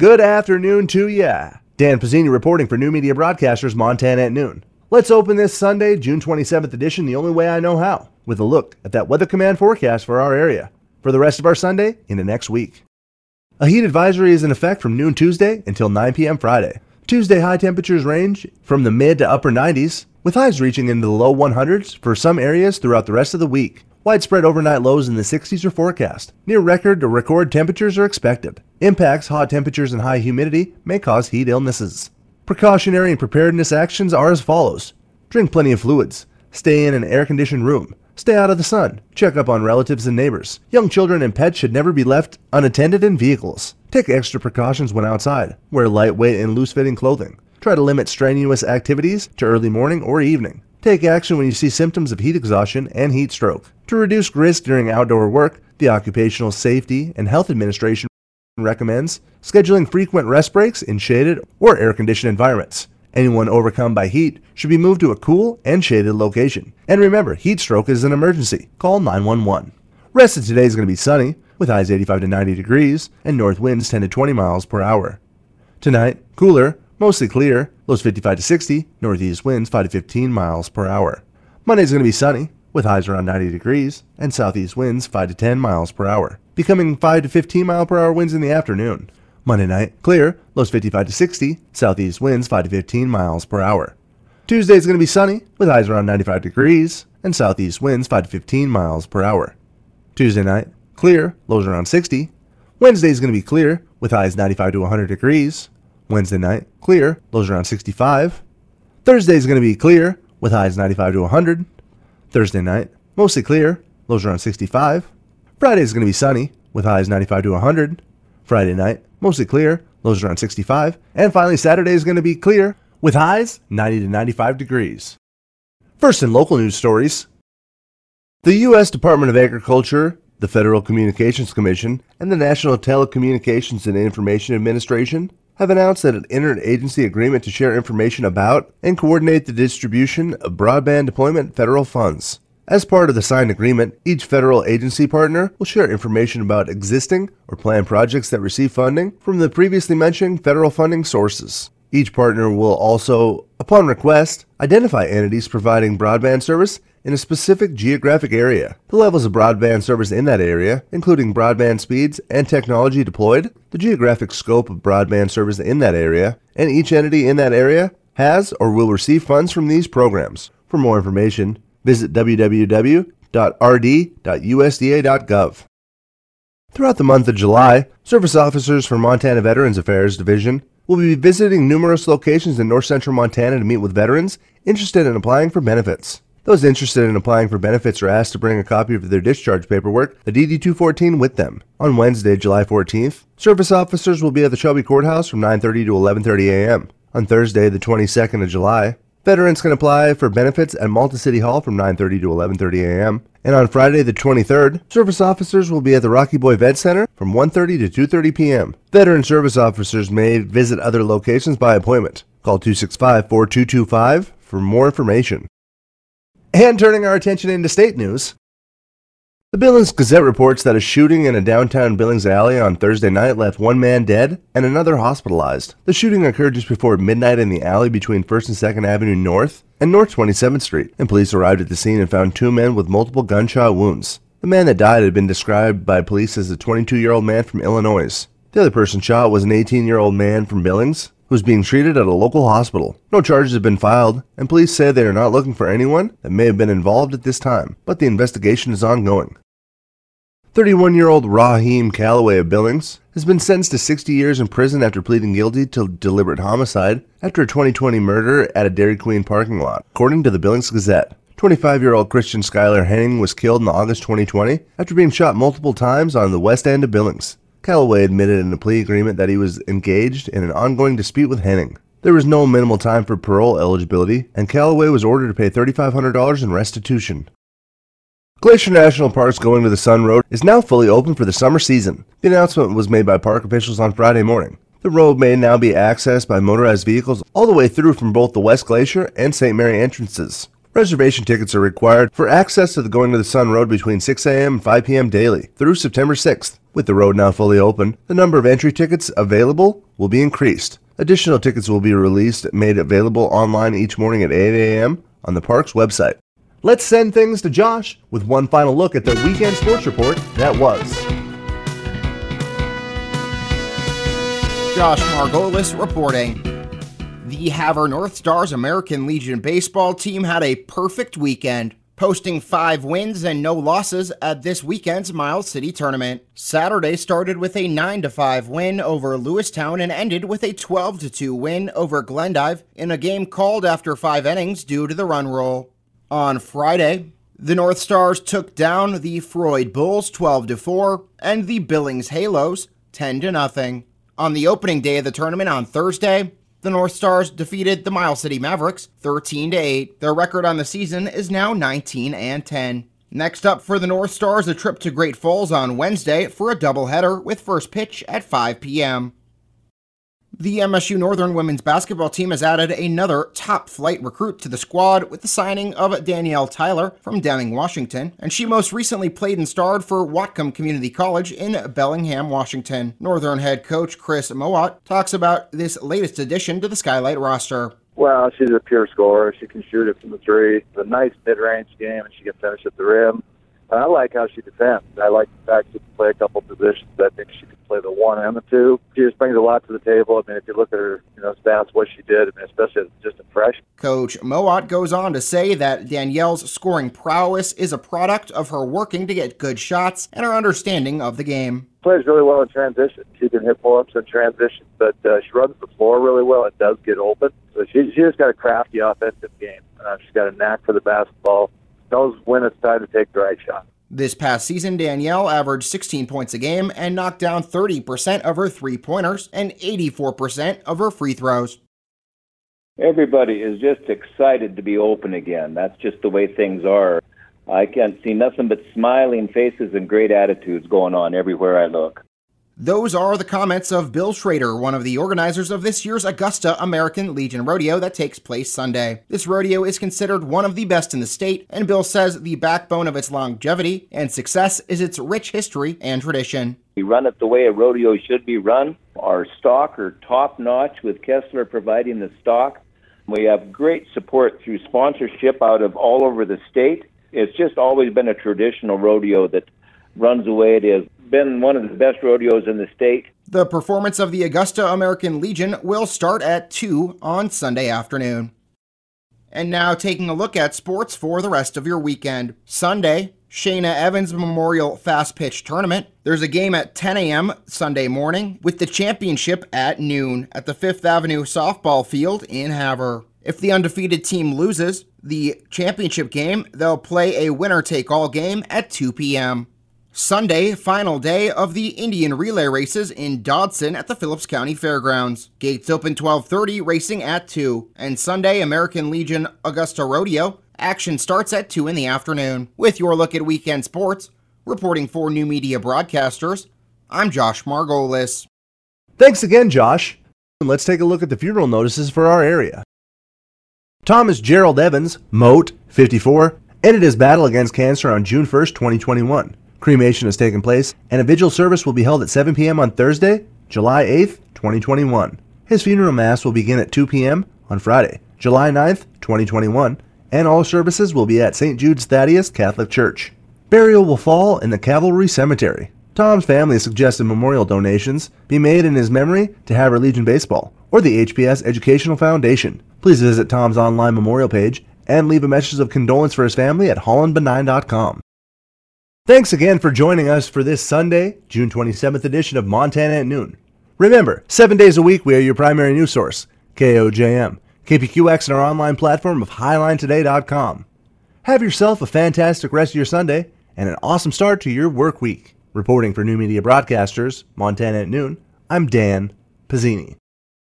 Good afternoon to ya. Dan Pizzini reporting for New Media Broadcasters Montana at noon. Let's open this Sunday, June 27th edition the only way I know how, with a look at that Weather Command forecast for our area for the rest of our Sunday into next week. A heat advisory is in effect from noon Tuesday until 9 p.m. Friday. Tuesday high temperatures range from the mid to upper 90s, with highs reaching into the low 100s for some areas throughout the rest of the week. Widespread overnight lows in the 60s are forecast. Near record or record temperatures are expected. Impacts, hot temperatures, and high humidity may cause heat illnesses. Precautionary and preparedness actions are as follows drink plenty of fluids, stay in an air conditioned room, stay out of the sun, check up on relatives and neighbors. Young children and pets should never be left unattended in vehicles. Take extra precautions when outside. Wear lightweight and loose fitting clothing. Try to limit strenuous activities to early morning or evening. Take action when you see symptoms of heat exhaustion and heat stroke. To reduce risk during outdoor work, the Occupational Safety and Health Administration recommends scheduling frequent rest breaks in shaded or air conditioned environments. Anyone overcome by heat should be moved to a cool and shaded location. And remember, heat stroke is an emergency. Call 911. Rest of today is going to be sunny, with highs 85 to 90 degrees and north winds 10 to 20 miles per hour. Tonight, cooler, Mostly clear, lows 55 to 60, northeast winds 5 to 15 miles per hour. Monday is going to be sunny, with highs around 90 degrees, and southeast winds 5 to 10 miles per hour, becoming 5 to 15 mile per hour winds in the afternoon. Monday night, clear, lows 55 to 60, southeast winds 5 to 15 miles per hour. Tuesday is going to be sunny, with highs around 95 degrees, and southeast winds 5 to 15 miles per hour. Tuesday night, clear, lows around 60. Wednesday is going to be clear, with highs 95 to 100 degrees, Wednesday night, clear, lows around 65. Thursday is going to be clear, with highs 95 to 100. Thursday night, mostly clear, lows around 65. Friday is going to be sunny, with highs 95 to 100. Friday night, mostly clear, lows around 65. And finally, Saturday is going to be clear, with highs 90 to 95 degrees. First in local news stories, the U.S. Department of Agriculture, the Federal Communications Commission, and the National Telecommunications and Information Administration have announced that an interagency agreement to share information about and coordinate the distribution of broadband deployment federal funds. As part of the signed agreement, each federal agency partner will share information about existing or planned projects that receive funding from the previously mentioned federal funding sources. Each partner will also, upon request, identify entities providing broadband service in a specific geographic area, the levels of broadband service in that area, including broadband speeds and technology deployed, the geographic scope of broadband service in that area, and each entity in that area has or will receive funds from these programs. For more information, visit www.rd.usda.gov. Throughout the month of July, service officers for Montana Veterans Affairs Division will be visiting numerous locations in north central Montana to meet with veterans interested in applying for benefits. Those interested in applying for benefits are asked to bring a copy of their discharge paperwork, the DD 214, with them. On Wednesday, July 14th, service officers will be at the Shelby Courthouse from 9:30 to 11:30 a.m. On Thursday, the 22nd of July, veterans can apply for benefits at Malta City Hall from 9:30 to 11:30 a.m. And on Friday, the 23rd, service officers will be at the Rocky Boy Vet Center from 1:30 to 2:30 p.m. Veteran service officers may visit other locations by appointment. Call 265-4225 for more information. And turning our attention into state news, the Billings Gazette reports that a shooting in a downtown Billings alley on Thursday night left one man dead and another hospitalized. The shooting occurred just before midnight in the alley between 1st and 2nd Avenue North and North 27th Street, and police arrived at the scene and found two men with multiple gunshot wounds. The man that died had been described by police as a 22 year old man from Illinois. The other person shot was an 18 year old man from Billings who's being treated at a local hospital. No charges have been filed, and police say they are not looking for anyone that may have been involved at this time, but the investigation is ongoing. 31 year old Raheem Calloway of Billings has been sentenced to 60 years in prison after pleading guilty to deliberate homicide after a 2020 murder at a Dairy Queen parking lot, according to the Billings Gazette. 25 year old Christian Skylar Henning was killed in August 2020 after being shot multiple times on the west end of Billings. Calloway admitted in a plea agreement that he was engaged in an ongoing dispute with Henning. There was no minimal time for parole eligibility, and Calloway was ordered to pay $3,500 in restitution. Glacier National Park's Going to the Sun Road is now fully open for the summer season. The announcement was made by park officials on Friday morning. The road may now be accessed by motorized vehicles all the way through from both the West Glacier and St. Mary entrances. Reservation tickets are required for access to the Going to the Sun Road between 6 a.m. and 5 p.m. daily through September 6th. With the road now fully open, the number of entry tickets available will be increased. Additional tickets will be released made available online each morning at 8 a.m. on the park's website. Let's send things to Josh with one final look at the weekend sports report that was. Josh Margolis reporting. The Havre North Stars American Legion baseball team had a perfect weekend, posting five wins and no losses at this weekend's Miles City tournament. Saturday started with a 9 5 win over Lewistown and ended with a 12 2 win over Glendive in a game called after five innings due to the run rule. On Friday, the North Stars took down the Freud Bulls 12 4 and the Billings Halos 10 0. On the opening day of the tournament on Thursday, the North Stars defeated the Miles City Mavericks 13 8. Their record on the season is now 19 and 10. Next up for the North Stars, a trip to Great Falls on Wednesday for a doubleheader with first pitch at 5 p.m. The MSU Northern women's basketball team has added another top flight recruit to the squad with the signing of Danielle Tyler from Deming, Washington, and she most recently played and starred for Whatcom Community College in Bellingham, Washington. Northern head coach Chris Mowat talks about this latest addition to the Skylight roster. Well, she's a pure scorer. She can shoot it from the three. It's a nice mid-range game, and she can finish at the rim. I like how she defends. I like the fact she can play a couple positions. I think she can play the one and the two. She just brings a lot to the table. I mean, if you look at her, you know, stats, what she did, I mean, especially as just a freshman. Coach Mowat goes on to say that Danielle's scoring prowess is a product of her working to get good shots and her understanding of the game. Plays really well in transition. She can hit pull-ups in transition, but uh, she runs the floor really well. It does get open. So she, she just got a crafty offensive game. Uh, she's got a knack for the basketball knows when it's time to take the right shot. This past season, Danielle averaged 16 points a game and knocked down 30% of her three pointers and 84% of her free throws. Everybody is just excited to be open again. That's just the way things are. I can't see nothing but smiling faces and great attitudes going on everywhere I look. Those are the comments of Bill Schrader, one of the organizers of this year's Augusta American Legion Rodeo that takes place Sunday. This rodeo is considered one of the best in the state, and Bill says the backbone of its longevity and success is its rich history and tradition. We run it the way a rodeo should be run. Our stock are top notch with Kesler providing the stock. We have great support through sponsorship out of all over the state. It's just always been a traditional rodeo that runs the way it is been one of the best rodeos in the state. The performance of the Augusta American Legion will start at 2 on Sunday afternoon. And now taking a look at sports for the rest of your weekend. Sunday, Shana Evans Memorial Fast Pitch Tournament. There's a game at 10 a.m. Sunday morning with the championship at noon at the Fifth Avenue softball field in Havre. If the undefeated team loses the championship game, they'll play a winner take all game at 2 p.m. Sunday, final day of the Indian relay races in Dodson at the Phillips County Fairgrounds. Gates open 12:30, racing at 2. And Sunday, American Legion Augusta Rodeo. Action starts at 2 in the afternoon. With your look at weekend sports, reporting for New Media Broadcasters, I'm Josh Margolis. Thanks again, Josh. Let's take a look at the funeral notices for our area. Thomas Gerald Evans, Moat, 54, ended his battle against cancer on June 1st, 2021. Cremation has taken place, and a vigil service will be held at 7 p.m. on Thursday, July 8th, 2021. His funeral mass will begin at 2 p.m. on Friday, July 9th, 2021, and all services will be at St. Jude's Thaddeus Catholic Church. Burial will fall in the Calvary Cemetery. Tom's family suggested memorial donations be made in his memory to Havre Legion Baseball or the HPS Educational Foundation. Please visit Tom's online memorial page and leave a message of condolence for his family at hollandbonine.com. Thanks again for joining us for this Sunday, June 27th edition of Montana at Noon. Remember, seven days a week we are your primary news source, KOJM, KPQX, and our online platform of HighlineToday.com. Have yourself a fantastic rest of your Sunday and an awesome start to your work week. Reporting for New Media Broadcasters, Montana at Noon, I'm Dan Pizzini.